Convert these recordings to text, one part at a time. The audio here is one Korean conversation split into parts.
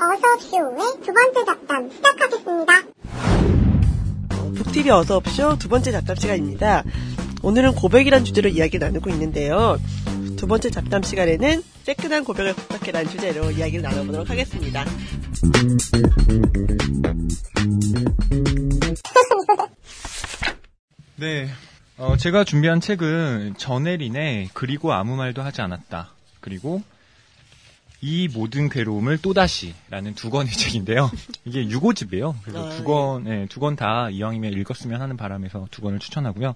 어서쇼의 두 번째 잡담 시작하겠습니다. 북TV 어서옵쇼 두 번째 잡담 시간입니다. 오늘은 고백이란 주제로 이야기를 나누고 있는데요. 두 번째 잡담 시간에는 새끈한 고백을 부탁해라는 주제로 이야기를 나눠보도록 하겠습니다. 네. 어, 제가 준비한 책은 전혜린의 그리고 아무 말도 하지 않았다. 그리고 이 모든 괴로움을 또다시라는 두 권의 책인데요. 이게 6호집이에요. 그래서 아, 두 권, 네, 두권 다 이왕이면 읽었으면 하는 바람에서 두 권을 추천하고요.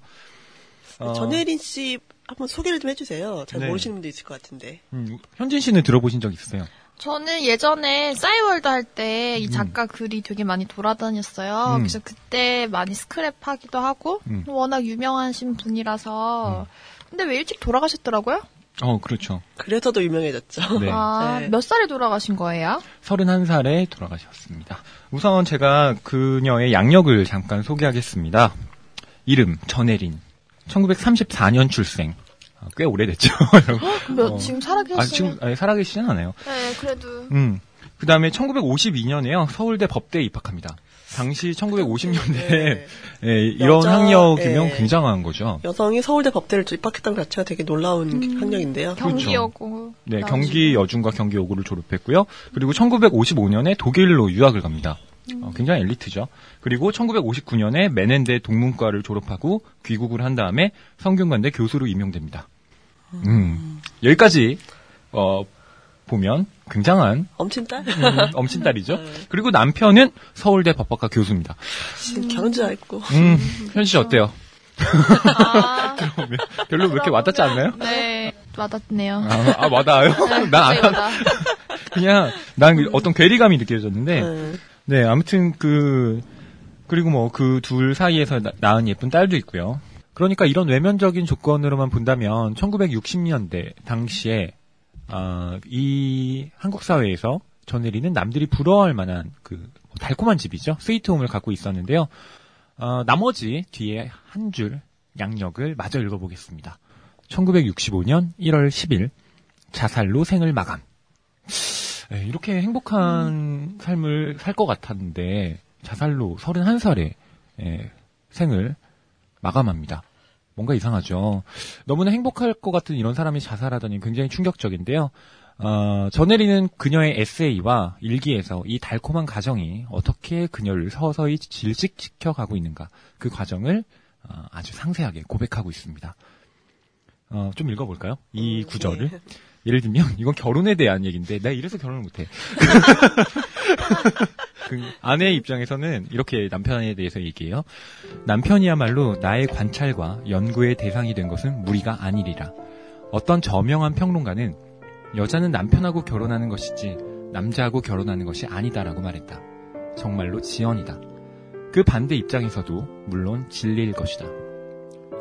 어, 전혜린 씨 한번 소개를 좀 해주세요. 잘 네. 모르시는 분도 있을 것 같은데. 음, 현진 씨는 들어보신 적 있으세요? 저는 예전에 싸이월드 할 때 이 작가 글이 되게 많이 돌아다녔어요. 음. 그래서 그때 많이 스크랩 하기도 하고 음. 워낙 유명하신 분이라서 근데 왜 일찍 돌아가셨더라고요? 어, 그렇죠. 그래서 더 유명해졌죠. 네. 아, 네. 몇 살에 돌아가신 거예요? 31살에 돌아가셨습니다. 우선 제가 그녀의 양력을 잠깐 소개하겠습니다. 이름, 전혜린. 1934년 출생. 아, 꽤 오래됐죠. 몇, 어. 지금 살아계시는? 아, 지금 아니, 살아계시진 않아요. 네, 그래도 음. 그 다음에 1952년에요. 서울대 법대에 입학합니다. 당시 1950년대에 네. 예, 이런 여자, 학력이면 예. 굉장한 거죠. 여성이 서울대 법대를 것 자체가 되게 놀라운 음. 학력인데요. 경기여고. 네, 나오시고. 경기 여중과 경기 여고를 졸업했고요. 그리고 1955년에 독일로 유학을 갑니다. 어, 굉장히 엘리트죠. 그리고 1959년에 맨헨대 동문과를 졸업하고 귀국을 한 다음에 성균관대 교수로 임용됩니다. 음, 여기까지 어, 보면 굉장한 엄친딸? 음, 엄친딸이죠. 네. 그리고 남편은 서울대 법학과 교수입니다. 지금 결혼 줄 알고. 음, 씨 어때요? 아, 별로 왜 이렇게 와닿지 않나요? 네, 와닿네요. 아, 아 와닿아요? 네, 난 안, 갑자기 와닿- 그냥 난 어떤 괴리감이 느껴졌는데 네. 네, 아무튼 그 그리고 뭐 그 둘 사이에서 나- 낳은 예쁜 딸도 있고요. 그러니까 이런 외면적인 조건으로만 본다면 1960년대 당시에 아, 이 한국 사회에서 전혜리는 남들이 부러워할 만한 그 달콤한 집이죠. 스위트홈을 갖고 있었는데요. 어, 나머지 뒤에 한 줄 양력을 마저 읽어보겠습니다. 1965년 1월 10일 자살로 생을 마감. 에, 이렇게 행복한 삶을 살 것 같았는데 자살로 31살에 생을 마감합니다. 뭔가 이상하죠. 너무나 행복할 것 같은 이런 사람이 자살하다니 굉장히 충격적인데요. 어, 전혜리는 그녀의 에세이와 일기에서 이 달콤한 가정이 어떻게 그녀를 서서히 질식시켜 가고 있는가 그 과정을 어, 아주 상세하게 고백하고 있습니다. 어, 좀 읽어볼까요? 이 음, 구절을. 네. 예를 들면 이건 결혼에 대한 얘기인데 내가 이래서 결혼을 못해. 그 아내의 입장에서는 이렇게 남편에 대해서 얘기해요. 남편이야말로 나의 관찰과 연구의 대상이 된 것은 무리가 아니리라. 어떤 저명한 평론가는 여자는 남편하고 결혼하는 것이지 남자하고 결혼하는 것이 아니다라고 말했다. 정말로 지연이다. 그 반대 입장에서도 물론 진리일 것이다.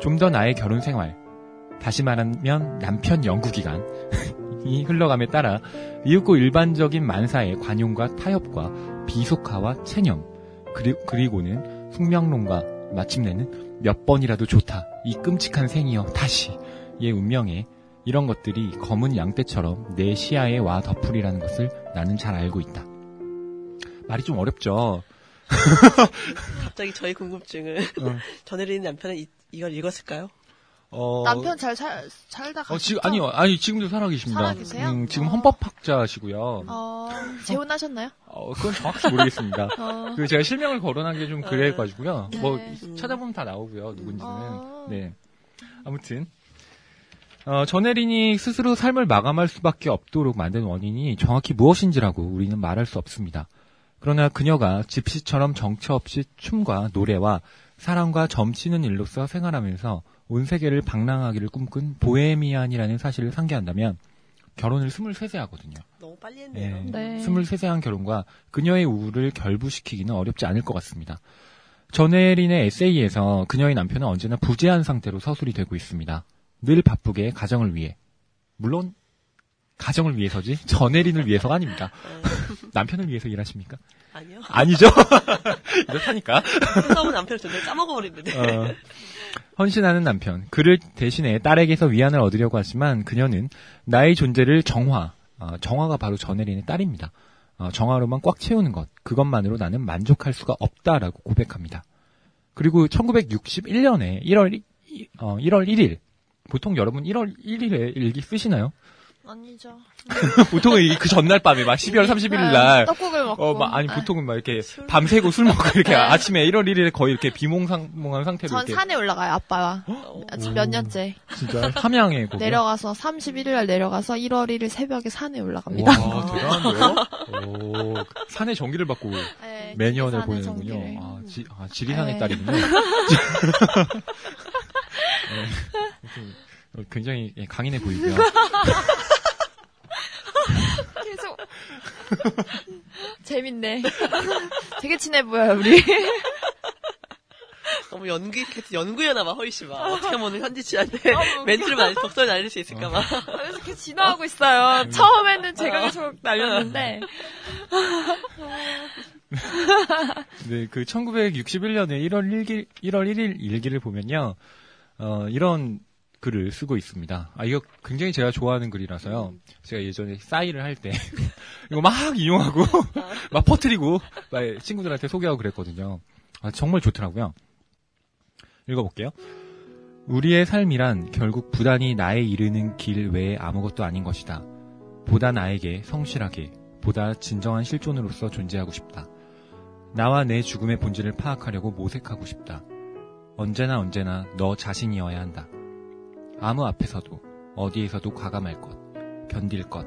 좀 더 나의 결혼 생활, 다시 말하면 남편 연구 기간 이 흘러감에 따라 이윽고 일반적인 만사의 관용과 타협과 비속화와 체념 그리, 그리고는 숙명론과 마침내는 몇 번이라도 좋다 이 끔찍한 생이여 다시 의 운명에 이런 것들이 검은 양떼처럼 내 시야에 와 덮으리라는 것을 나는 잘 알고 있다. 말이 좀 어렵죠. 갑자기 저희 궁금증은 어. 전혜린 남편은 이, 이걸 읽었을까요? 어, 남편 잘 살, 살다 가셨죠? 어, 지금 아니요 아니 지금도 살아계십니다. 살아계세요? 음, 지금 어. 헌법학자시고요. 어, 재혼하셨나요? 어, 그건 정확히 모르겠습니다. 어. 그 제가 실명을 거론한 게 좀 그래가지고요. 네. 뭐 음. 찾아보면 다 나오고요. 누군지는. 아. 네. 아무튼 어, 전혜린이 스스로 삶을 마감할 수밖에 없도록 만든 원인이 정확히 무엇인지라고 우리는 말할 수 없습니다. 그러나 그녀가 집시처럼 정처 없이 춤과 노래와 사랑과 점치는 일로서 생활하면서 온 세계를 방랑하기를 꿈꾼 보헤미안이라는 사실을 상기한다면 결혼을 23세 하거든요. 너무 빨리 했네요. 네. 23세 한 결혼과 그녀의 우울을 결부시키기는 어렵지 않을 것 같습니다. 전혜린의 에세이에서 그녀의 남편은 언제나 부재한 상태로 서술이 되고 있습니다. 늘 바쁘게 가정을 위해. 물론 가정을 위해서지 전혜린을 위해서가 아닙니다. 남편을 위해서 일하십니까? 아니요. 아니죠. 이렇다니까. 싸움은 남편을 전날 까먹어버리는데. 어, 헌신하는 남편. 그를 대신해 딸에게서 위안을 얻으려고 하지만 그녀는 나의 존재를 정화, 어, 정화가 바로 전혜린의 딸입니다. 어, 정화로만 꽉 채우는 것, 그것만으로 나는 만족할 수가 없다라고 고백합니다. 그리고 1961년에 1월, 이- 어, 1월 1일, 보통 여러분 1월 1일에 일기 쓰시나요? 아니죠. 보통은 이- 그 전날 밤에 막 12월 31일 날, 떡국을 먹고. 어, 막, 아니, 네. 보통은 막 이렇게 밤새고 술 먹고 이렇게 네. 아침에 1월 1일에 거의 이렇게 비몽상몽한 상태로 전 이렇게. 산에 올라가요, 아빠와. 어, 지금 몇 년째. 진짜 함양에 거기. 내려가서 31일 날 내려가서 1월 1일 새벽에 산에 올라갑니다. 와, 대단한데요? 오, 산의 전기를 받고 네, 매년을 보내는군요. 전기를. 아, 지, 아, 지리산의 네. 딸이군요. 네, 좀, 어, 굉장히 예, 강인해 보이고요. 계속. 재밌네. 되게 친해 보여요, 우리. 너무 연기, 연구연하봐, 허이 씨 막. 어떻게 하면 오늘 현지 씨한테 웃겨. 멘트를 많이 독설 날릴 수 있을까 봐. 그래서 계속 지나가고 있어요. 처음에는 제가 계속 날렸는데. 네, 그 1961년에 1월 1일, 1월 1일 일기를 보면요. 어, 이런 글을 쓰고 있습니다. 아, 이거 굉장히 제가 좋아하는 글이라서요. 제가 예전에 싸이를 할 때, 이거 막 이용하고, 막 퍼뜨리고, 막 친구들한테 소개하고 그랬거든요. 아, 정말 좋더라고요. 읽어볼게요. 우리의 삶이란 결국 부단히 나에 이르는 길 외에 아무것도 아닌 것이다. 보다 나에게 성실하게, 보다 진정한 실존으로서 존재하고 싶다. 나와 내 죽음의 본질을 파악하려고 모색하고 싶다. 언제나 언제나 너 자신이어야 한다. 아무 앞에서도 어디에서도 과감할 것, 견딜 것,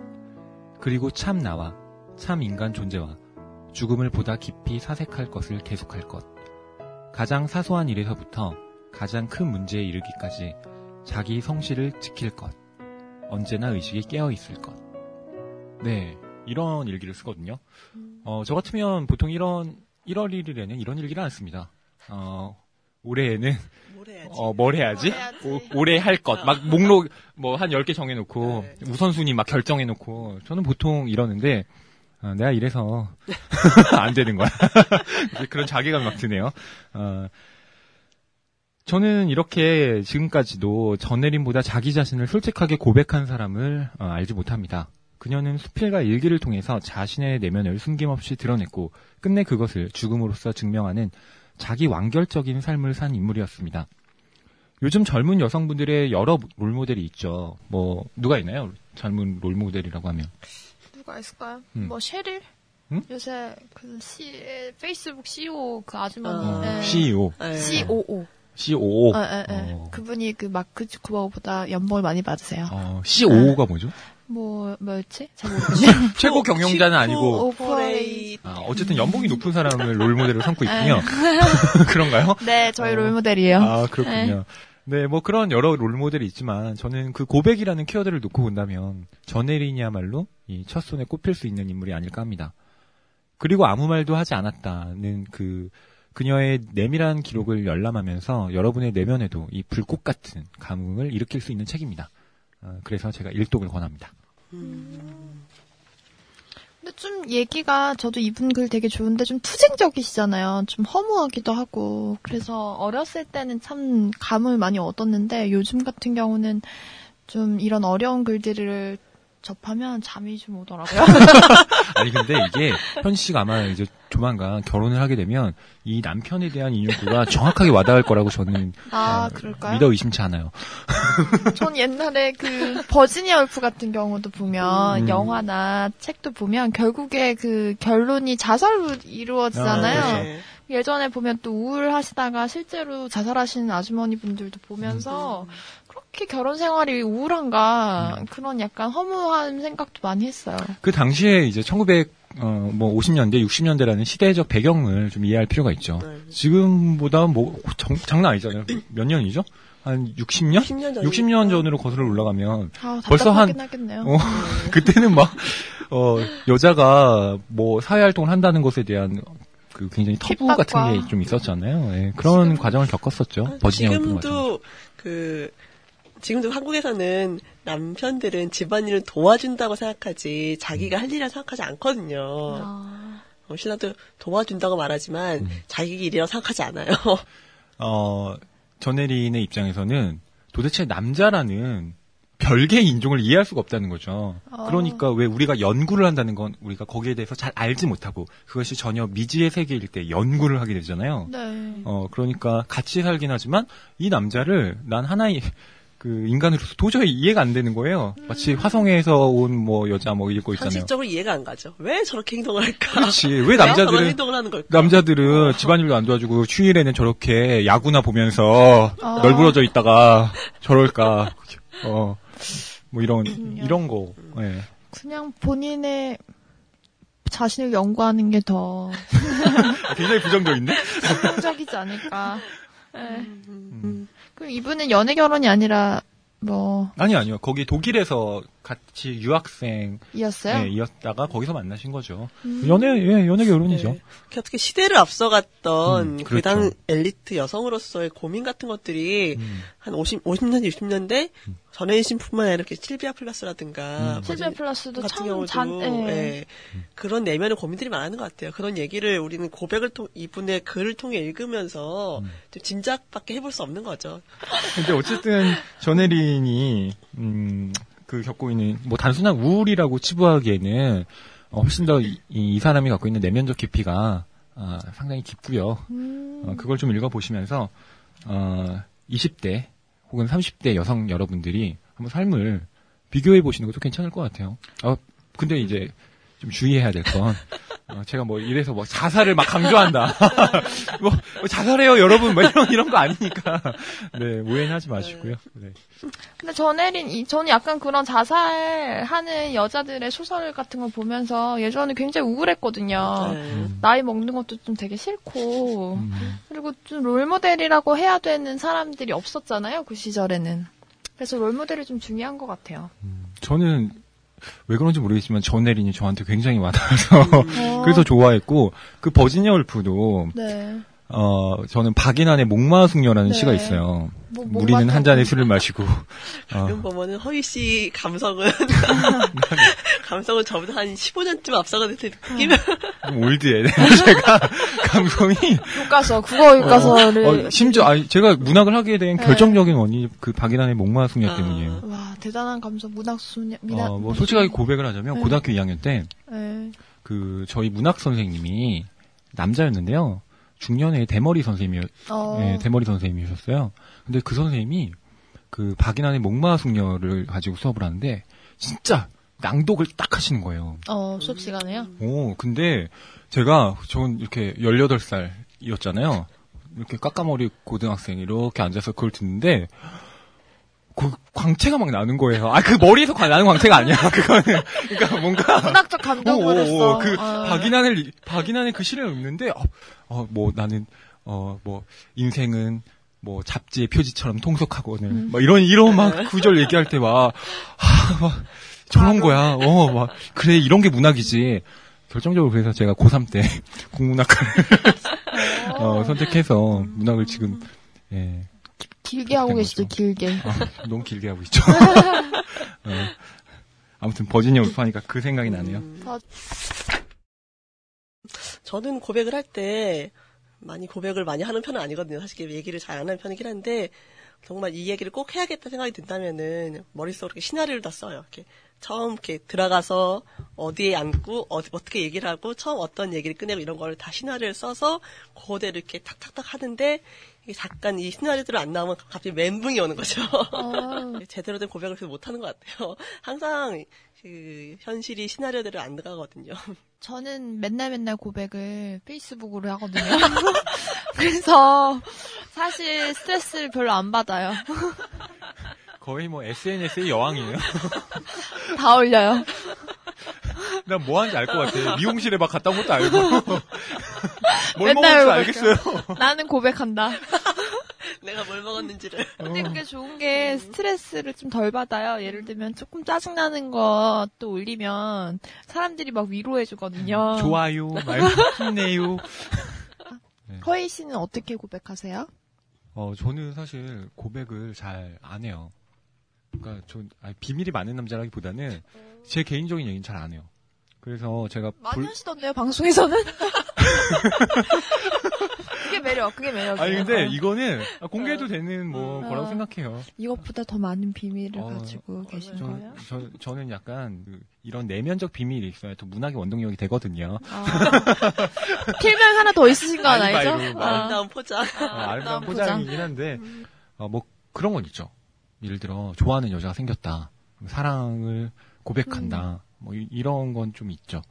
그리고 참 나와 참 인간 존재와 죽음을 보다 깊이 사색할 것을 계속할 것. 가장 사소한 일에서부터 가장 큰 문제에 이르기까지 자기 성실을 지킬 것. 언제나 의식이 깨어 있을 것. 네, 이런 일기를 쓰거든요. 어, 저 같으면 보통 이런 1월 1일에는 이런 일기를 안 씁니다. 어, 올해에는 뭘 해야지. 어, 뭘 해야지? 뭘 해야지? 오- 올해 할 것. 막 목록 뭐 한 10개 정해 놓고 네. 우선순위 막 결정해 놓고 저는 보통 이러는데 어, 내가 이래서 안 되는 거야. 그런 자괴감이 막 드네요. 어, 저는 이렇게 지금까지도 전혜림보다 자기 자신을 솔직하게 고백한 사람을 어, 알지 못합니다. 그녀는 수필과 일기를 통해서 자신의 내면을 숨김없이 드러냈고 끝내 그것을 죽음으로써 증명하는 자기 완결적인 삶을 산 인물이었습니다. 요즘 젊은 여성분들의 여러 롤모델이 있죠. 뭐 누가 있나요? 젊은 롤모델이라고 하면 누가 있을까요? 음. 뭐 셰릴? 음? 요새 그 C, 페이스북 CEO 그 아주머니. 어, 네. CEO, 네. COO. COO, 예, 예, 예. 어. 그분이 그 마크 주커버그보다 연봉을 많이 받으세요. 어, COO가 뭐죠? 뭐, 뭐였지? 잘. 최고 경영자는 아니고 오퍼레이. 아, 어쨌든 연봉이 높은 사람을 롤모델로 삼고 있군요. 그런가요? 네, 저희 어. 롤모델이에요. 아, 그렇군요. 네, 뭐 그런 여러 롤모델이 있지만 저는 그 고백이라는 키워드를 놓고 본다면 전혜린이야말로 이 첫손에 꼽힐 수 있는 인물이 아닐까 합니다. 그리고 아무 말도 하지 않았다는 그 그녀의 내밀한 기록을 열람하면서 여러분의 내면에도 이 불꽃 같은 감흥을 일으킬 수 있는 책입니다. 어, 그래서 제가 일독을 권합니다. 근데 좀 얘기가 저도 이분 글 되게 좋은데 좀 투쟁적이시잖아요. 좀 허무하기도 하고. 그래서 어렸을 때는 참 감을 많이 얻었는데 요즘 같은 경우는 좀 이런 어려운 글들을 접하면 잠이 좀 오더라고요. 아니 근데 이게 현 씨가 아마 이제 조만간 결혼을 하게 되면 이 남편에 대한 인용구가 정확하게 와닿을 거라고 저는 아, 어, 그럴까요? 믿어 의심치 않아요. 전 옛날에 그 버지니아 울프 같은 경우도 보면 음. 영화나 책도 보면 결국에 그 결론이 자살로 이루어지잖아요. 아, 네. 예전에 보면 또 우울하시다가 실제로 자살하시는 아주머니 분들도 보면서 음. 그렇게 결혼 생활이 우울한가 그런 약간 허무한 생각도 많이 했어요. 그 당시에 이제 1900, 어, 뭐 50년대, 60년대라는 시대적 배경을 좀 이해할 필요가 있죠. 네. 지금보다 뭐 정- 장난 아니잖아요. 몇 년이죠? 한 60년? 10년 전. 60년 전으로 거슬러 올라가면 아, 벌써 한-. 어, 그때는 막 어, 여자가 뭐 사회 활동을 한다는 것에 대한 그 굉장히 터부. 같은 게 좀 있었잖아요. 예, 그런 지금- 과정을 겪었었죠. 버지니아 울프 같은 거. 지금도 그 지금도 한국에서는 남편들은 집안일을 도와준다고 생각하지 자기가 할 일이라 생각하지 않거든요. 아, 어, 신랑도 도와준다고 말하지만 음. 자기 일이라고 생각하지 않아요. 어, 전혜린의 입장에서는 도대체 남자라는 별개의 인종을 이해할 수가 없다는 거죠. 어. 그러니까 왜 우리가 연구를 한다는 건 우리가 거기에 대해서 잘 알지 못하고 그것이 전혀 미지의 세계일 때 연구를 하게 되잖아요. 네. 어, 그러니까 같이 살긴 하지만 이 남자를 난 하나의 그 인간으로서 도저히 이해가 안 되는 거예요. 마치 화성에서 온 뭐 여자 뭐 이거 있잖아요. 상식적으로 이해가 안 가죠. 왜 저렇게 행동을 할까? 그렇지. 왜 남자들은 행동을 하는 걸까? 남자들은 집안일도 안 도와주고 휴일에는 저렇게 야구나 보면서 어. 널브러져 있다가 저럴까. 어. 뭐 이런 이런 거. 예. 그냥 본인의 자신을 연구하는 게 더 굉장히 부정적인데? 긍정적이지 않을까. 네. 그럼 이분은 연애 결혼이 아니라 뭐 아니 아니요. 거기 독일에서 같이 유학생 이었어요? 예, 이었다가 거기서 만나신 거죠. 음. 연애 예, 연애 결혼이죠. 네. 그 어떻게 시대를 앞서갔던 음, 그당 그렇죠. 엘리트 여성으로서의 고민 같은 것들이 음. 한 50, 50년대, 60년대 전혜인신뿐만 아니라 이렇게 칠비아 플러스라든가 음. 실제 플러스도 같은 참 경우도 잔, 예. 예, 그런 내면의 고민들이 많은 것 같아요. 그런 얘기를 우리는 고백을 통 이분의 글을 통해 읽으면서 음. 좀 짐작밖에 해볼 수 없는 거죠. 근데 어쨌든 전혜린이 음, 그 겪고 있는 뭐 단순한 우울이라고 치부하기에는 어, 훨씬 더이 사람이 갖고 있는 내면적 깊이가 아, 상당히 깊고요. 음. 어, 그걸 좀 읽어보시면서 어, 20대 혹은 30대 여성 여러분들이 한번 삶을 비교해 보시는 것도 괜찮을 것 같아요. 어, 근데 이제 좀 주의해야 될 건, 어, 제가 뭐 이래서 뭐 자살을 막 강조한다. 뭐, 뭐 자살해요 여러분, 뭐 이런 이런 거 아니니까. 네 오해는 하지 마시고요. 네. 근데 전혜린, 이- 저는 약간 그런 자살하는 여자들의 소설 같은 걸 보면서 예전에 굉장히 우울했거든요. 네. 나이 먹는 것도 좀 되게 싫고, 음, 그리고 좀 롤모델이라고 해야 되는 사람들이 없었잖아요, 그 시절에는. 그래서 롤모델이 좀 중요한 것 같아요. 저는 왜 그런지 모르겠지만 전혜린이 저한테 굉장히 와닿아서 어. 그래서 좋아했고 그 버지니아 울프도 네. 어 저는 박인환의 목마숙녀라는 네. 시가 있어요. 뭐, 뭐 우리는 한 잔의. 술을 마시고 어, 지금 보면은 허희 씨 감성은 감성은 저보다 한 15년쯤 앞서가는 느낌. 좀 올드해 제가 감성이 교과서, 국어 교과서를. 어, 심지어 아니, 제가 문학을 하게 된 네. 결정적인 원인이 그 박인환의 목마숙녀 아. 때문이에요. 와, 대단한 감성, 문학 소녀, 미나. 어, 뭐 솔직하게 고백을 하자면 네. 고등학교 2학년 때 네. 그 저희 문학 선생님이 남자였는데요. 중년의 대머리 선생님이었 어. 네, 대머리 선생님이셨어요. 근데 그 선생님이 그 박인환의 목마 숙녀를 가지고 수업을 하는데 진짜 낭독을 딱 하시는 거예요. 어, 수업 시간에요? 오, 근데 제가 전 이렇게 18살이었잖아요. 이렇게 까까머리 고등학생 이렇게 앉아서 그걸 듣는데 그 광채가 막 나는 거예요. 아, 그 머리에서 과- 나는 광채가 아니야. 그거는 그러니까 뭔가 문학적 감동을 했어. 그 어. 박인환을 박인환의 그 시를 읽는데 어, 어, 뭐 나는 어 뭐 인생은 뭐 잡지의 표지처럼 통속하고는 음. 막 이런 이런 막 구절 얘기할 때막 막 저런 거야. 어 막 그래 이런 게 문학이지. 결정적으로 그래서 제가 고3 때 국문학과를 어, 선택해서 문학을 지금 예 길게 하고 된 계시죠, 거죠. 길게. 아, 너무 길게 하고 있죠. 어, 아무튼 버지니아 울프하니까 그 생각이 나네요. 더- 저는 고백을 할 때 많이 고백을 많이 하는 편은 아니거든요. 사실 얘기를 잘 안 하는 편이긴 한데 정말 이 얘기를 꼭 해야겠다 생각이 든다면은 머릿속으로 이렇게 시나리오를 다 써요. 이렇게 처음 이렇게 들어가서 어디에 앉고 어, 떻게 얘기를 하고 처음 어떤 얘기를 꺼내고 이런 거를 다 시나리오를 써서 그대로 이렇게 탁탁탁 하는데 잠깐 이 시나리오대로 안 나오면 갑자기 멘붕이 오는 거죠. 어. 제대로 된 고백을 계속 못하는 것 같아요. 항상 그 현실이 시나리오대로 안 들어가거든요. 저는 맨날 맨날 고백을 페이스북으로 하거든요. 그래서 사실 스트레스를 별로 안 받아요. 거의 뭐 SNS의 여왕이에요. 다 올려요. 난 뭐 하는지 알 것 같아. 미용실에 막 갔다 온 것도 알고. 뭘 먹었는지. 알겠어요. 나는 고백한다. 내가 뭘 먹었는지를. 근데 그게 좋은 게 스트레스를 좀 덜 받아요. 예를 들면 조금 짜증나는 것도 올리면 사람들이 막 위로해주거든요. 좋아요, 말 힘내요. 허희 씨는 어떻게 고백하세요? 어, 저는 사실 고백을 잘 안 해요. 그러니까 전 아니, 비밀이 많은 남자라기보다는 제 개인적인 얘기는 잘 안 해요. 그래서 제가 많이 불- 하시던데요, 방송에서는? 그게 매력, 그게 매력이에요. 아니 근데 어. 이거는 공개해도 어. 되는 뭐 어. 거라고 생각해요. 이것보다 더 많은 비밀을 어, 가지고 계신 저, 거예요? 저, 저는 약간 그 이런 내면적 비밀이 있어야 또 문학의 원동력이 되거든요. 아. 필명 하나 더 있으신 거 아니죠? 막. 아. 아름다운 포장. 어, 아름다운 포장이긴 한데 어, 뭐 그런 건 있죠. 예를 들어 좋아하는 여자가 생겼다. 사랑을 고백한다. 뭐 이, 런 건 좀 있죠.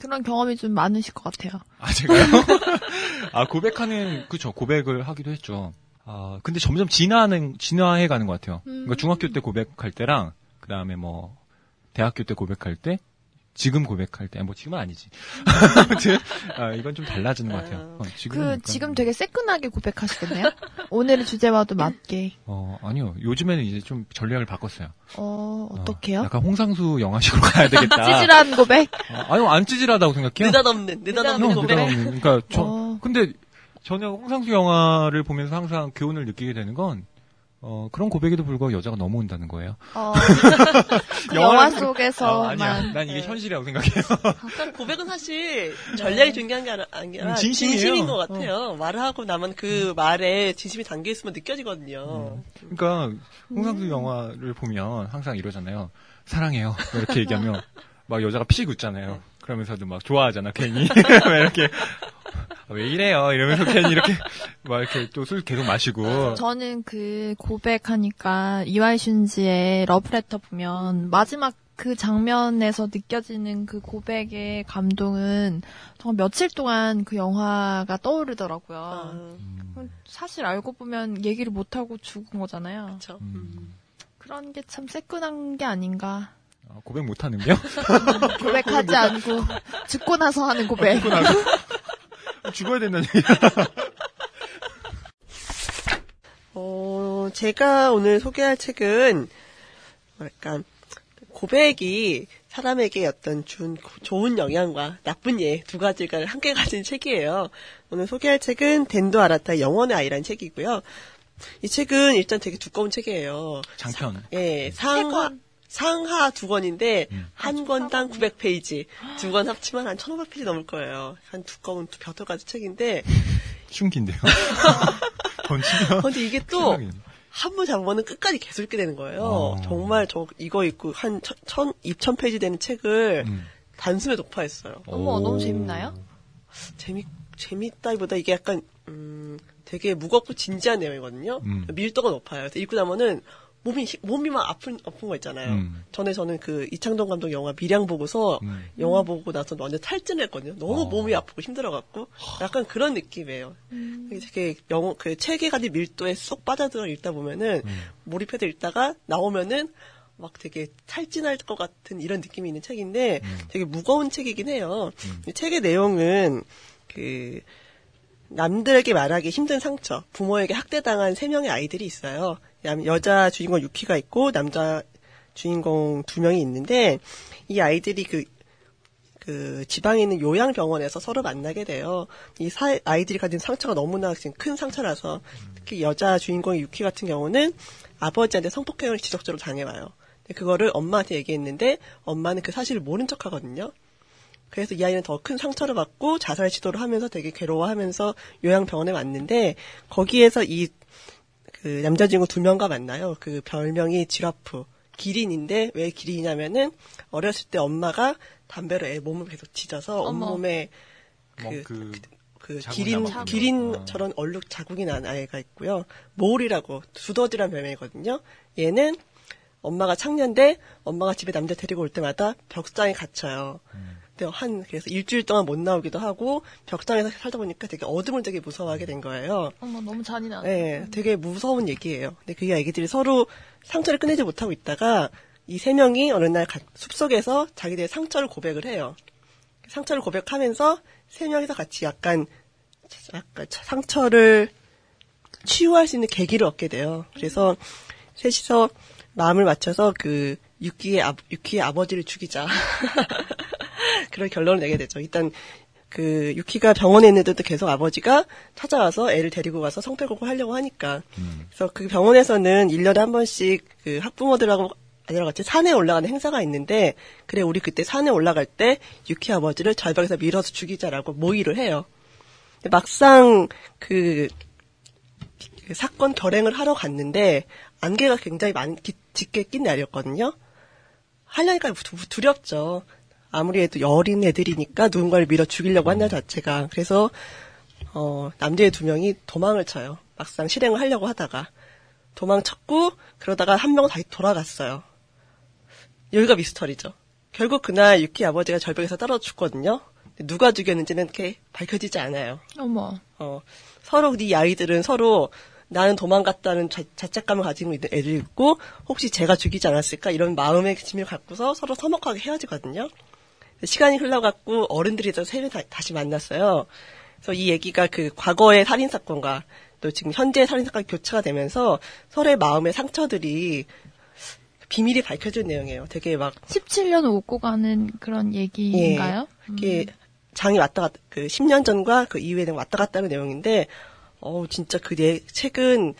그런 경험이 좀 많으실 것 같아요. 아 제가요? 아 고백하는 그쵸 고백을 하기도 했죠. 아 근데 점점 진화하는 진화해 가는 것 같아요. 그러니까 중학교 때 고백할 때랑 그 다음에 뭐 대학교 때 고백할 때 지금 고백할 때 뭐 지금은 아니지. 아무튼 아, 이건 좀 달라지는 것 같아요. 어, 지금은 그 지금 되게 새끈하게 고백하시겠네요? 오늘의 주제와도 맞게. 어 아니요 요즘에는 이제 좀 전략을 바꿨어요. 어, 어, 어떻게요? 약간 홍상수 영화식으로 가야 되겠다. 찌질한 고백? 어, 아니요 안 찌질하다고 생각해요. 느닷없는, 느닷없는 형, 고백. 느닷없는. 그러니까 저 어. 근데 저는 홍상수 영화를 보면서 항상 교훈을 느끼게 되는 건 어, 그런 고백에도 불구하고 여자가 넘어온다는 거예요. 어, 그 영화 속에서만. 아, 아니야. 난 이게 네. 현실이라고 생각해요. 그러니까 고백은 사실 전략이 중요한 게 아니- 아니라 음, 진심이에요. 진심인 것 같아요. 말을 하고 나면 그 말에 진심이 담겨 있으면 느껴지거든요. 그러니까 홍상수 영화를 보면 항상 이러잖아요. 사랑해요. 뭐 이렇게 얘기하면 막 여자가 피식 웃잖아요. 그러면서도 막 좋아하잖아 괜히 막 이렇게 왜 이래요 이러면서 괜히 이렇게 막 이렇게 또 술 계속 마시고 저는 그 고백하니까 이와이 슌지의 러브레터 보면 마지막 그 장면에서 느껴지는 그 고백의 감동은 정말 며칠 동안 그 영화가 떠오르더라고요. 아, 음, 사실 알고 보면 얘기를 못하고 죽은 거잖아요. 그렇죠. 음. 그런 게 참 새끈한 게 아닌가. 어, 고백 못하는데요? 고백하지 않고 죽고 나서 하는 고백. 죽어야 된다는 얘기. 어, 제가 오늘 소개할 책은 뭐랄까 고백이 사람에게 어떤 준 좋은 영향과 나쁜 예 두 가지를 함께 가진 책이에요. 오늘 소개할 책은 덴도 아라타 영원의 아이라는 책이고요. 이 책은 일단 되게 두꺼운 책이에요. 장편. 예, 상하 상하 두 권인데 음. 한 권당 900페이지, 두 권 합치면 한 1,500페이지 넘을 거예요. 한 두꺼운 벼슬가지 책인데 흉기인데요. 던지면. 어, 근데 이게 또 한 번 잡으면 끝까지 계속 읽게 되는 거예요. 어. 정말 저 이거 읽고 한 천, 천, 2천 페이지 되는 책을 음. 단숨에 독파했어요. 어머, 오. 너무 재밌나요? 재밌 재밌다기보다 이게 약간 음, 되게 무겁고 진지한 내용이거든요. 음. 밀도가 높아요. 그래서 읽고 나면은 몸이 히- 몸이 막 아픈 아픈 거 있잖아요. 음. 전에 저는 그 이창동 감독 영화 미량 보고서 음. 영화 보고 나서 완전 탈진을 했거든요. 너무 어. 몸이 아프고 힘들어갖고 약간 그런 느낌이에요. 되게 영어 그 책에 가진 밀도에 쏙 빠져들어 읽다 보면은 음. 몰입해서 읽다가 나오면은 막 되게 탈진할 것 같은 이런 느낌이 있는 책인데 음. 되게 무거운 책이긴 해요. 이 책의 내용은 그 남들에게 말하기 힘든 상처, 부모에게 학대당한 세 명의 아이들이 있어요. 남- 여자 주인공 유키가 있고 남자 주인공 두 명이 있는데 이 아이들이 그, 그 지방에 있는 요양병원에서 서로 만나게 돼요. 이 사- 아이들이 가진 상처가 너무나 지금 큰 상처라서 특히 여자 주인공의 유키 같은 경우는 아버지한테 성폭행을 지속적으로 당해와요. 그거를 엄마한테 얘기했는데 엄마는 그 사실을 모른 척 하거든요. 그래서 이 아이는 더 큰 상처를 받고 자살 시도를 하면서 되게 괴로워하면서 요양병원에 왔는데 거기에서 이 그 남자 주인공 두 명과 만나요. 그 별명이 지라프 기린인데 왜 기린이냐면은 어렸을 때 엄마가 담배로 애 몸을 계속 찢어서 어머. 온몸에 뭐 그, 그, 그 기린 남았군요. 기린처럼 얼룩 자국이 난 아이가 있고요. 모울이라고 두더지란 별명이거든요. 얘는 엄마가 창녀인데 엄마가 집에 남자 데리고 올 때마다 벽상에 갇혀요. 근데 한 그래서 일주일 동안 못 나오기도 하고 벽상에서 살다 보니까 되게 어둠을 되게 무서워하게 된 거예요. 어머, 너무 잔인하다. 네, 되게 무서운 얘기예요. 근데 그 애기들이 서로 상처를 끝내지 못하고 있다가 이 세 명이 어느 날 가- 숲속에서 자기들의 상처를 고백을 해요. 상처를 고백하면서 세 명이서 같이 약간 약간 상처를 치유할 수 있는 계기를 얻게 돼요. 그래서 셋이서 마음을 맞춰서 그 유키의 아, 유키의 아버지를 죽이자. 그런 결론을 내게 되죠. 일단 그 유키가 병원에 있는데도 계속 아버지가 찾아와서 애를 데리고 가서 성패고고 하려고 하니까. 음. 그래서 그 병원에서는 1년에 한 번씩 그 학부모들하고 아니라 같이 산에 올라가는 행사가 있는데 그래 우리 그때 산에 올라갈 때 유키 아버지를 절벽에서 밀어서 죽이자라고 모의를 해요. 막상 그, 그 사건 결행을 하러 갔는데 안개가 굉장히 많이 기- 짙게 낀 날이었거든요. 하려니까 두- 두렵죠. 아무리 해도 어린 애들이니까 누군가를 밀어 죽이려고 한다 자체가. 그래서 어, 남자애 두 명이 도망을 쳐요. 막상 실행을 하려고 하다가 도망쳤고 그러다가 한 명은 다시 돌아갔어요. 여기가 미스터리죠. 결국 그날 유키 아버지가 절벽에서 떨어져 죽거든요. 누가 죽였는지는 이렇게 밝혀지지 않아요. 어머. 어, 서로 이 아이들은 서로 나는 도망갔다는 자, 자책감을 가지고 있는 애들 있고 혹시 제가 죽이지 않았을까 이런 마음의 짐을 갖고서 서로 서먹하게 헤어지거든요. 시간이 흘러갔고 어른들이 또 세명 다시 만났어요. 그래서 이 얘기가 그 과거의 살인 사건과 또 지금 현재 살인 사건 교차가 되면서 서로의 마음의 상처들이 비밀이 밝혀진 내용이에요. 되게 막 17년 오고 가는 그런 얘기인가요? 이게 장이 왔다 갔다 그 10년 전과 그 이후에는 왔다 갔다 하는 내용인데 어우 진짜 그 내- 책은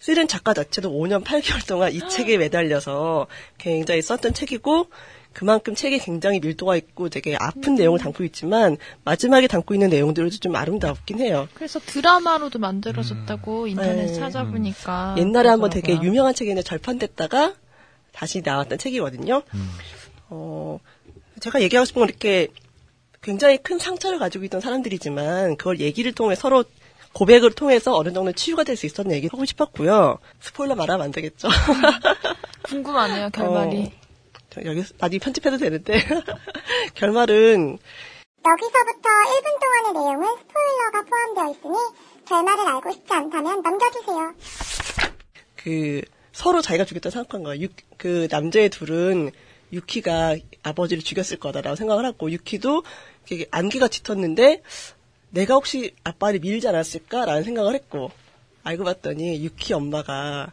쓰는 작가 자체도 5년 8개월 동안 이 책에 매달려서 굉장히 썼던 책이고 그만큼 책에 굉장히 밀도가 있고 되게 아픈 내용을 담고 있지만 마지막에 담고 있는 내용들도 좀 아름답긴 해요. 그래서 드라마로도 만들어졌다고 인터넷 네. 찾아보니까. 옛날에 한번 되게 그러더라고요. 유명한 책인데 절판됐다가 다시 나왔던 책이거든요. 어, 제가 얘기하고 싶은 건 이렇게 굉장히 큰 상처를 가지고 있던 사람들이지만 그걸 얘기를 통해 서로 고백을 통해서 어느 정도 치유가 될 수 있었던 얘기 하고 싶었고요. 스포일러 말하면 안 되겠죠. 궁금하네요, 결말이. 어, 저 여기 나중에 편집해도 되는데 결말은 여기서부터 1분 동안의 내용은 스포일러가 포함되어 있으니 결말을 알고 싶지 않다면 넘겨주세요. 그 서로 자기가 죽였다 생각한 거예요. 유- 그 남자의 둘은 유키가 아버지를 죽였을 거다라고 생각을 하고 유키도 안개가 짙었는데 내가 혹시 아빠를 밀지 않았을까라는 생각을 했고 알고 봤더니 유키 엄마가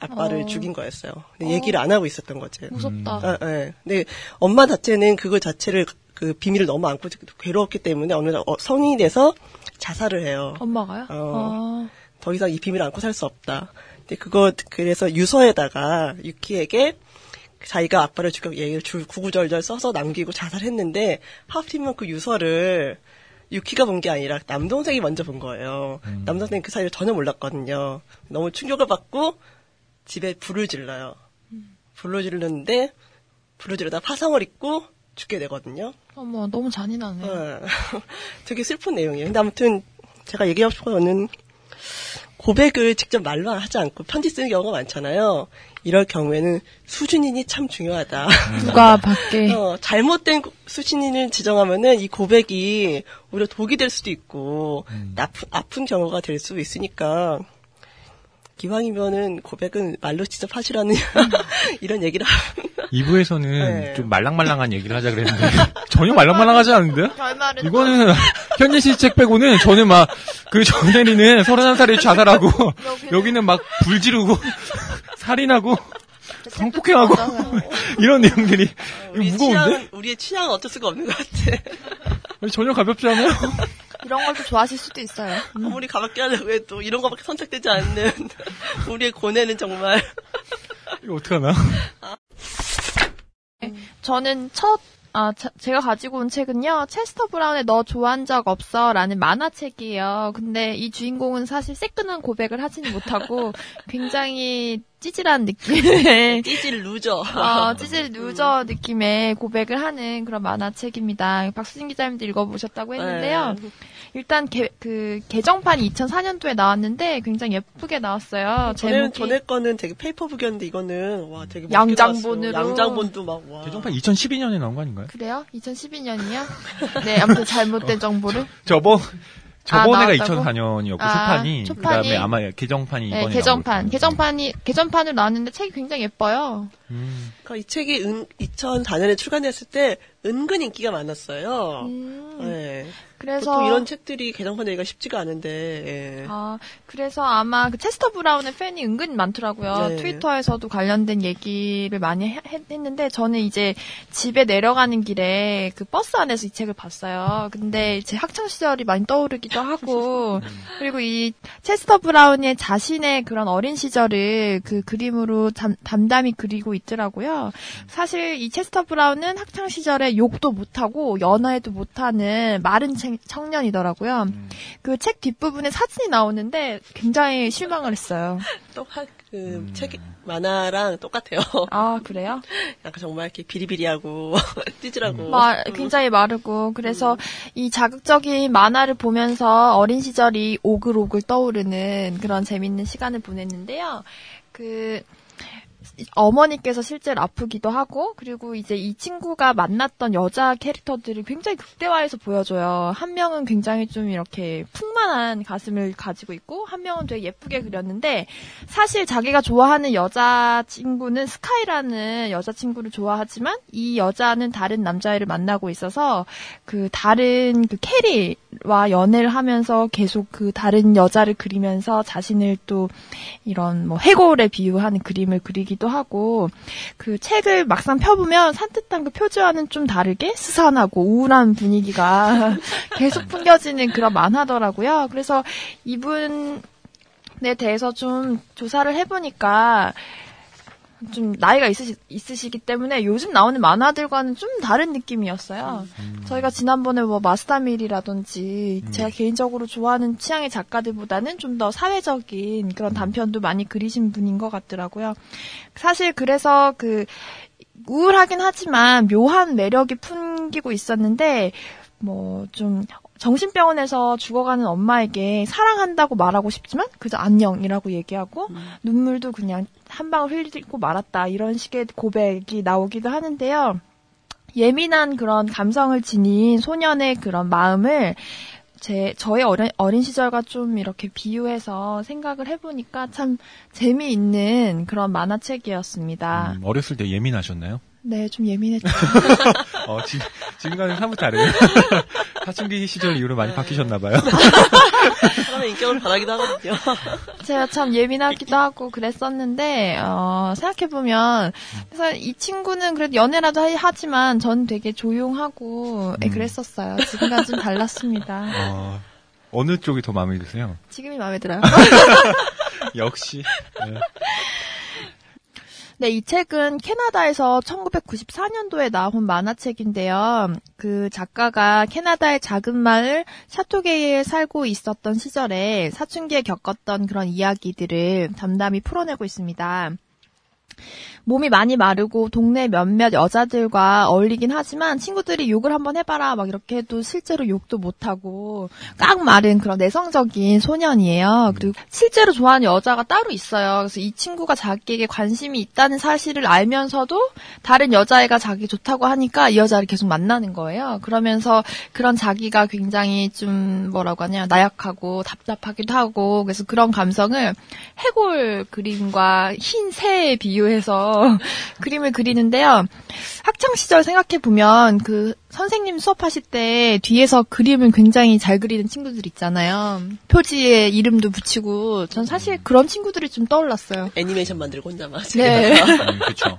아빠를 어. 죽인 거였어요. 근데 얘기를 안 하고 있었던 거지. 무섭다. 아, 예. 근데 엄마 자체는 그거 자체를 그 비밀을 너무 안고 괴로웠기 때문에 어느 날 어, 성인이 돼서 자살을 해요. 엄마가요? 어. 아. 더 이상 이 비밀을 안고 살 수 없다. 근데 그거 그래서 유서에다가 유키에게 자기가 아빠를 죽여 얘기를 줄 구구절절 써서 남기고 자살했는데 하필이면 그 유서를 유키가 본 게 아니라 남동생이 먼저 본 거예요. 남동생이 그 사이를 전혀 몰랐거든요. 너무 충격을 받고 집에 불을 질러요. 불을 지르는데 불을 지르다 파성을 입고 죽게 되거든요. 어머, 너무 잔인하네. 어, 되게 슬픈 내용이에요. 근데 아무튼 제가 얘기하고 싶은 거는 고백을 직접 말로 하지 않고 편지 쓰는 경우가 많잖아요. 이럴 경우에는 수준인이 참 중요하다. 누가 밖에. 어, 잘못된 고- 수신인을 지정하면은 이 고백이 오히려 독이 될 수도 있고 나쁜 아픈 경우가 될 수 있으니까 기왕이면은 고백은 말로 직접 하시라는 이런 얘기를 하- 2부에서는 네. 좀 말랑말랑한 얘기를 하자 그랬는데 전혀 말랑말랑하지 않은데? 결말은 이거는 현진 씨 책 빼고는 저는 막 그 정혜리는 31살에 자살하고 여기는 막 불 지르고 살인하고 성폭행하고 이런 내용들이 우리 무거운데? 취향, 우리의 취향은 어쩔 수가 없는 것 같아. 전혀 가볍지 않아요? 이런 걸 또 좋아하실 수도 있어요. 아무리 가볍게 하려고 해도 이런 거밖에 선택되지 않는 우리의 고뇌는 정말 이거 어떡하나? 저는 첫, 아, 자- 제가 가지고 온 책은요, 체스터 브라운의 너 좋아한 적 없어 라는 만화책이에요. 근데 이 주인공은 사실 새끈한 고백을 하지는 못하고 굉장히 찌질한 느낌의, 찌질 루저. 어, 찌질 루저 느낌의 고백을 하는 그런 만화책입니다. 박수진 기자님도 읽어보셨다고 했는데요. 네. 일단 개, 그 개정판이 2004년도에 나왔는데 굉장히 예쁘게 나왔어요. 전에 제목이 전에 거는 되게 paper book이었는데 이거는 와 되게 양장본으로. 나왔어. 양장본도 막 와. 개정판 2012년에 나온 거 아닌가요? 그래요? 2012년이요? 네, 아무튼 잘못된 정보를. 저번 저번에가 나왔다고? 2004년이었고 아, 초판이 초판이? 그다음에 아마 개정판이 이번에 네, 나온 개정판. 걸 개정판이, 개정판으로 나왔는데 책이 굉장히 예뻐요. 음. 그러니까 이 책이 은, 2004년에 출간됐을 때 은근 인기가 많았어요. 음, 네. 그래서. 보통 이런 책들이 개정판 내기가 쉽지가 않은데. 예. 아, 그래서 아마 그 체스터 브라운의 팬이 은근 많더라고요. 네. 트위터에서도 관련된 얘기를 많이 해- 했는데 저는 이제 집에 내려가는 길에 그 버스 안에서 이 책을 봤어요. 근데 제 학창 시절이 많이 떠오르기도 하고 그리고 이 체스터 브라운의 자신의 그런 어린 시절을 그 그림으로 담, 담담히 그리고 있더라고요. 사실 이 체스터 브라운은 학창 시절에 욕도 못하고 연애도 못하는 마른 청- 청년이더라고요. 음. 그책 뒷부분에 사진이 나오는데 굉장히 실망을 했어요. 또그 음. 책 만화랑 똑같아요. 아 그래요? 약간 정말 이렇게 비리비리하고 찌질하고. 마, 굉장히 마르고 그래서 이 자극적인 만화를 보면서 어린 시절이 오글오글 떠오르는 그런 재밌는 시간을 보냈는데요. 그 어머니께서 실제로 아프기도 하고 그리고 이제 이 친구가 만났던 여자 캐릭터들을 굉장히 극대화해서 보여줘요. 한 명은 굉장히 좀 이렇게 풍만한 가슴을 가지고 있고 한 명은 되게 예쁘게 그렸는데 사실 자기가 좋아하는 여자 친구는 스카이라는 여자 친구를 좋아하지만 이 여자는 다른 남자애를 만나고 있어서 그 다른 그 캐리와 연애를 하면서 계속 그 다른 여자를 그리면서 자신을 또 이런 뭐 해골에 비유하는 그림을 그리기 도 하고 그 책을 막상 펴보면 산뜻한 그 표지와는 좀 다르게 스산하고 우울한 분위기가 계속 풍겨지는 그런 만화더라고요. 그래서 이분에 대해서 좀 조사를 해보니까 좀 나이가 있으시, 있으시기 때문에 요즘 나오는 만화들과는 좀 다른 느낌이었어요. 저희가 지난번에 뭐 마스타밀이라든지 제가 개인적으로 좋아하는 취향의 작가들보다는 좀 더 사회적인 그런 단편도 많이 그리신 분인 것 같더라고요. 사실 그래서 그 우울하긴 하지만 묘한 매력이 풍기고 있었는데 뭐 좀 정신병원에서 죽어가는 엄마에게 사랑한다고 말하고 싶지만 그저 안녕이라고 얘기하고 눈물도 그냥 한 방울 흘리고 말았다 이런 식의 고백이 나오기도 하는데요. 예민한 그런 감성을 지닌 소년의 그런 마음을 제 저의 어린, 어린 시절과 좀 이렇게 비유해서 생각을 해보니까 참 재미있는 그런 만화책이었습니다. 음, 어렸을 때 예민하셨나요? 네, 좀 예민했죠. 어, 지금, 지금과는 사뭇 다르네요. 사춘기 시절 이후로 많이 바뀌셨나봐요. 사람의 인격을 바라기도 하거든요. 제가 참 예민하기도 하고 그랬었는데 어, 생각해보면 그래서 이 친구는 그래도 연애라도 하- 하지만 전 되게 조용하고 예, 음. 그랬었어요. 지금과 좀 달랐습니다. 어, 어느 쪽이 더 마음에 드세요? 지금이 마음에 들어요. 역시. 네. 네, 이 책은 캐나다에서 1994년도에 나온 만화책인데요. 그 작가가 캐나다의 작은 마을 샤토게이에 살고 있었던 시절에 사춘기에 겪었던 그런 이야기들을 담담히 풀어내고 있습니다. 몸이 많이 마르고 동네 몇몇 여자들과 어울리긴 하지만 친구들이 욕을 한번 해봐라 막 이렇게 해도 실제로 욕도 못하고 꽉 마른 그런 내성적인 소년이에요. 그리고 실제로 좋아하는 여자가 따로 있어요. 그래서 이 친구가 자기에게 관심이 있다는 사실을 알면서도 다른 여자애가 자기 좋다고 하니까 이 여자를 계속 만나는 거예요. 그러면서 그런 자기가 굉장히 좀 뭐라고 하냐 나약하고 답답하기도 하고 그래서 그런 감성을 해골 그림과 흰 새에 비유 해서 그림을 그리는데요. 학창 시절 생각해 보면 그 선생님 수업하실 때 뒤에서 그림을 굉장히 잘 그리는 친구들 있잖아요. 표지에 이름도 붙이고 전 사실 그런 친구들이 좀 떠올랐어요. 애니메이션 만들고 혼자 막. 네. 음, 그쵸.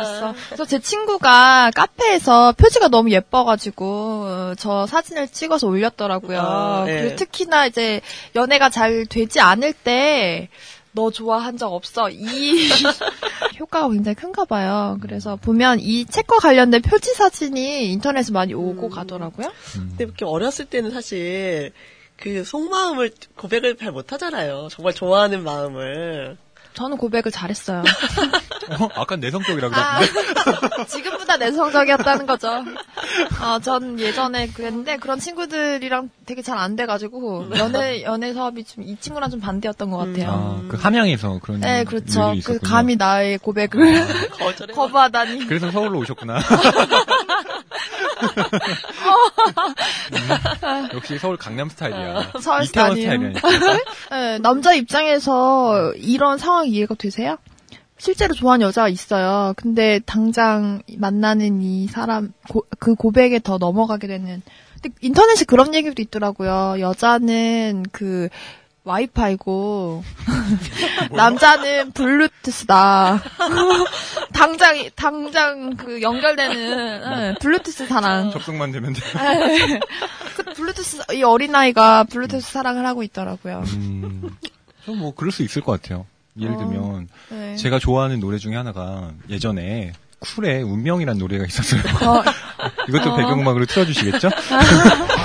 있어. 그래서 제 친구가 카페에서 표지가 너무 예뻐가지고 어, 저 사진을 찍어서 올렸더라고요. 아, 네. 그리고 특히나 이제 연애가 잘 되지 않을 때. 너 좋아한 적 없어. 이 효과가 굉장히 큰가 봐요. 그래서 보면 이 책과 관련된 표지 사진이 인터넷에 많이 오고 음. 가더라고요. 근데 이렇게 어렸을 때는 사실 그 속마음을 고백을 잘 못하잖아요. 정말 좋아하는 마음을. 저는 고백을 잘했어요. 어? 아까 내성적이라고 아, 그랬는데. 지금보다 내성적이었다는 거죠. 아, 전 예전에 그랬는데 그런 친구들이랑 되게 잘 안 돼가지고 연애 연애 사업이 좀 이 친구랑 좀 반대였던 것 같아요. 아, 그 함양에서 그런 네, 그렇죠. 그. 감히 나의 고백을 거절해. 거부하다니. 그래서 서울로 오셨구나. 음, 역시 서울 강남 스타일이야. 서울 이태원. 스타일이야. 네, 남자 입장에서 이런 상황 이해가 되세요? 실제로 좋아하는 여자가 있어요. 근데 당장 만나는 이 사람 고- 그 고백에 더 넘어가게 되는. 근데 인터넷에 그런 얘기도 있더라고요. 여자는 그 와이파이고 남자는 블루투스다. 당장 당장 그 연결되는 예, 블루투스 사랑. 접속만 되면 돼. 예. 그 블루투스 이 어린 아이가 블루투스 사랑을 하고 있더라고요. 음, 좀뭐 그럴 수 있을 것 같아요. 예를 어. 들면 네. 제가 좋아하는 노래 중에 하나가 예전에 쿨의 운명이라는 노래가 있었어요. 어, 이것도 어. 배경음악으로 틀어주시겠죠?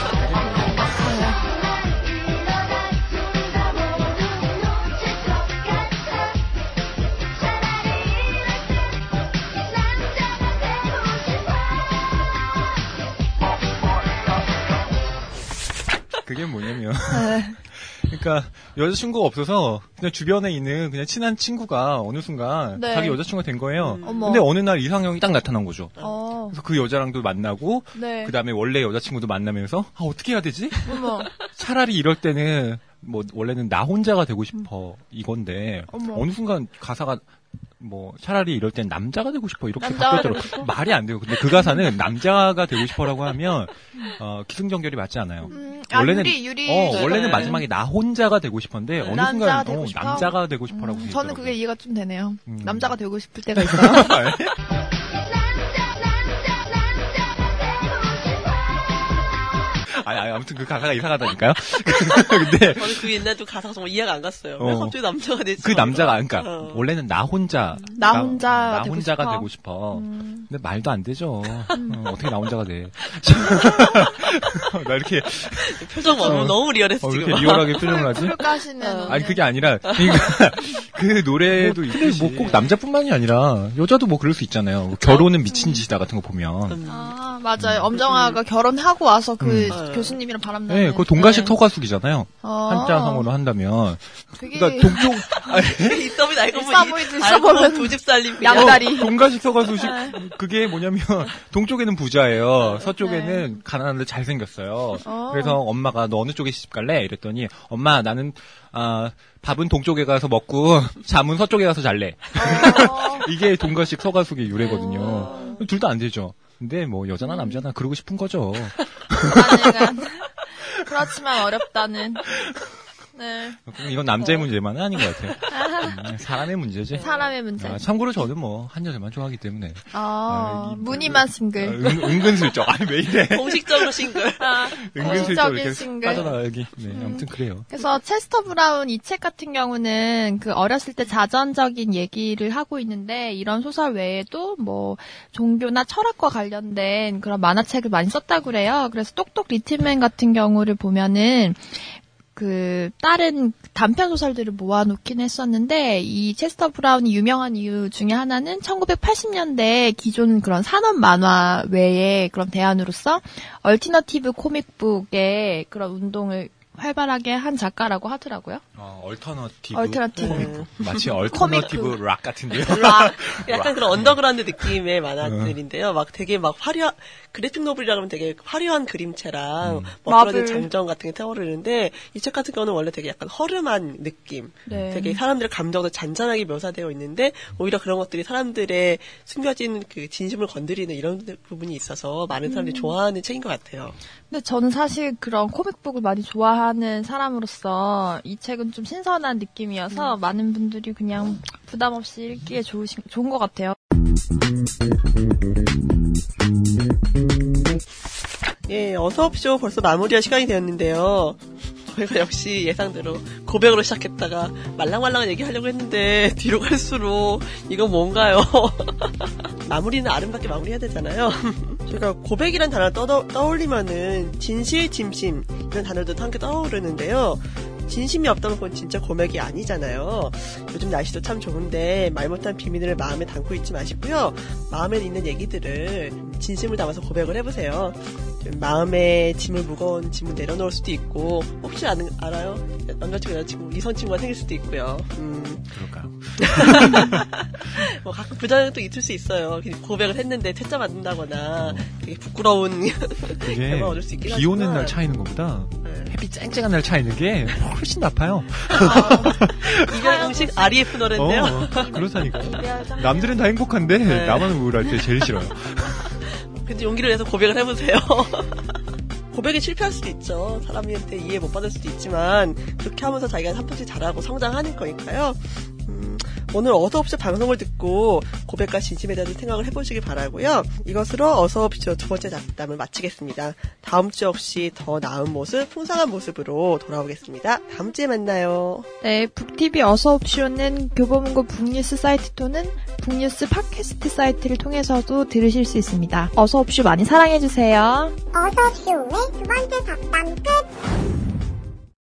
그러니까 여자친구가 없어서 그냥 주변에 있는 그냥 친한 친구가 어느 순간 네. 자기 여자친구가 된 거예요. 어머. 근데 어느 날 이상형이 딱 나타난 거죠. 어, 그래서 그 여자랑도 만나고 네. 그 다음에 원래 여자친구도 만나면서 아 어떻게 해야 되지? 어머, 차라리 이럴 때는 뭐 원래는 나 혼자가 되고 싶어 이건데 어머. 어느 순간 가사가 뭐 차라리 이럴 땐 남자가 되고 싶어 이렇게 바뀌었더라고? 말이 안 돼요. 근데 그 가사는 남자가 되고 싶어라고 하면 어, 기승전결이 맞지 않아요. 음, 아, 원래는 유리, 유리. 어 네. 원래는 네. 마지막에 나 혼자가 되고 싶은데 어느 순간 되고 어? 남자가 되고 싶어라고 음, 돼 저는. 그게 이해가 좀 되네요. 음. 남자가 되고 싶을 때가 있어요. 아니, 아니, 아무튼 그 가사가 이상하다니까요. 근데 저는 그 옛날 좀 가사가 정말 이해가 안 갔어요. 왜 어. 갑자기 남자가 되지? 그 남자가 그러니까 어. 원래는 나 혼자 나 혼자가 나 되고 혼자가 싶어. 되고 싶어. 음. 근데 말도 안 되죠. 어, 어떻게 나 혼자가 돼? 나 이렇게 표정 너무, 어. 너무 리얼했어, 어. 이렇게 리얼하게 표정을 하지? 술 까시는. 아니 그게 아니라 그러니까 그 노래도 있듯이 뭐 꼭 남자뿐만이 아니라 여자도 뭐 그럴 수 있잖아요. 뭐 결혼은 미친 짓이다 같은 거 보면. 음. 아, 맞아요. 엄정화가 결혼하고 와서 그 음. 교수님이랑 바람나는. 네, 그 동가식 네. 서가숙이잖아요. 어. 한자 성어로 한다면. 되게 그러니까 동쪽 보이다, 알고 있어 알고 보면 보면 두 집 살림. 양다리. 어, 동가식 서가수식 그게 뭐냐면 동쪽에는 부자예요. 서쪽에는 가난한데 잘 생겼어요. 어. 그래서 엄마가 너 어느 쪽에 시집 갈래? 이랬더니 엄마 나는 아 밥은 동쪽에 가서 먹고 잠은 서쪽에 가서 잘래. 어. 이게 동가식 서가숙의 유래거든요. 어. 둘다 안 되죠. 근데 뭐 여자나 남자나 그러고 싶은 거죠. 그렇지만 어렵다는. 네. 이건 남자의 문제만은 아닌 것 같아요. 음, 사람의 문제지. 사람의 문제. 아, 참고로 저는 뭐 한 여자만 좋아하기 때문에 아, 아, 이- 무늬만 아, 싱글. 은, 은근슬쩍 아니 왜 이래? 공식적으로 싱글. 아, 은근슬쩍 공식적인 이렇게 싱글. 빠져나가기. 네, 아무튼 그래요. 그래서 체스터 브라운 이 책 같은 경우는 그 어렸을 때 자전적인 얘기를 하고 있는데 이런 소설 외에도 뭐 종교나 철학과 관련된 그런 만화책을 많이 썼다고 그래요. 그래서 똑똑 리틀맨 같은 경우를 보면은 그 다른 단편 소설들을 모아놓긴 했었는데 이 체스터 브라운이 유명한 이유 중에 하나는 1980년대 기존 그런 산업 만화 외에 그런 대안으로서 alternative comic book의 그런 운동을 활발하게 한 작가라고 하더라고요. 어, alternative. alternative. comic book. 마치 alternative rock 같은데요. rock. 약간 그런 언더그라운드 느낌의 만화들인데요. 막 되게 막 화려, 그래픽 노블이라 그러면 되게 화려한 그림체랑 마블. 멋들어진 장정 같은 게 떠오르는데 이 책 같은 경우는 원래 되게 약간 허름한 느낌. 네. 되게 사람들의 감정도 잔잔하게 묘사되어 있는데 오히려 그런 것들이 사람들의 숨겨진 그 진심을 건드리는 이런 부분이 있어서 많은 사람들이 좋아하는 책인 것 같아요. 근데 저는 사실 그런 코믹북을 많이 좋아하는 사람으로서 이 책은 좀 신선한 느낌이어서 많은 분들이 그냥 부담 없이 읽기에 좋으신, 좋은 것 같아요. 예, 어서옵쇼 벌써 마무리할 시간이 되었는데요. 저희가 역시 예상대로 고백으로 시작했다가 말랑말랑한 얘기 하려고 했는데 뒤로 갈수록 이건 뭔가요? 마무리는 아름답게 마무리해야 되잖아요. 저희가 고백이란 단어를 떠, 떠올리면은 진실, 진심 이런 단어들도 함께 떠오르는데요. 진심이 없다면 그건 진짜 고백이 아니잖아요. 요즘 날씨도 참 좋은데 말 못한 비밀을 마음에 담고 있지 마시고요. 마음에 있는 얘기들을 진심을 담아서 고백을 해보세요. 좀 마음에 짐을 무거운 짐을 내려놓을 수도 있고 혹시 아는, 알아요? 남자친구 여자친구 이성 친구가 생길 수도 있고요. 음, 그럴까요? 뭐 가끔 부자는 또 있을 수 있어요. 고백을 했는데 퇴짜 맞는다거나 되게 부끄러운 그게 얻을 수 있긴 비 오는 하지만. 날 차이는 것보다 네. 햇빛 쨍쨍한 날 차이는 게 훨씬 나빠요. 이별 공식 REF 노래인데요. 어, 그렇다니까. 남들은 다 행복한데 네. 나만 우울할 때 제일 싫어요. 근데 용기를 내서 고백을 해보세요. 고백에 실패할 수도 있죠. 사람한테 이해 못 받을 수도 있지만 그렇게 하면서 자기가 한 번씩 잘하고 성장하는 거니까요. 음, 오늘 어서옵쇼 방송을 듣고 고백과 진심에 대한 생각을 해보시길 바라고요. 이것으로 어서옵쇼 두 번째 잡담을 마치겠습니다. 다음 주 역시 더 나은 모습, 풍성한 모습으로 돌아오겠습니다. 다음 주에 만나요. 네, 북TV 어서옵쇼는 교보문고 북뉴스 사이트 또는 북뉴스 팟캐스트 사이트를 통해서도 들으실 수 있습니다. 어서옵쇼 많이 사랑해주세요. 어서쇼의 두 번째 잡담 끝!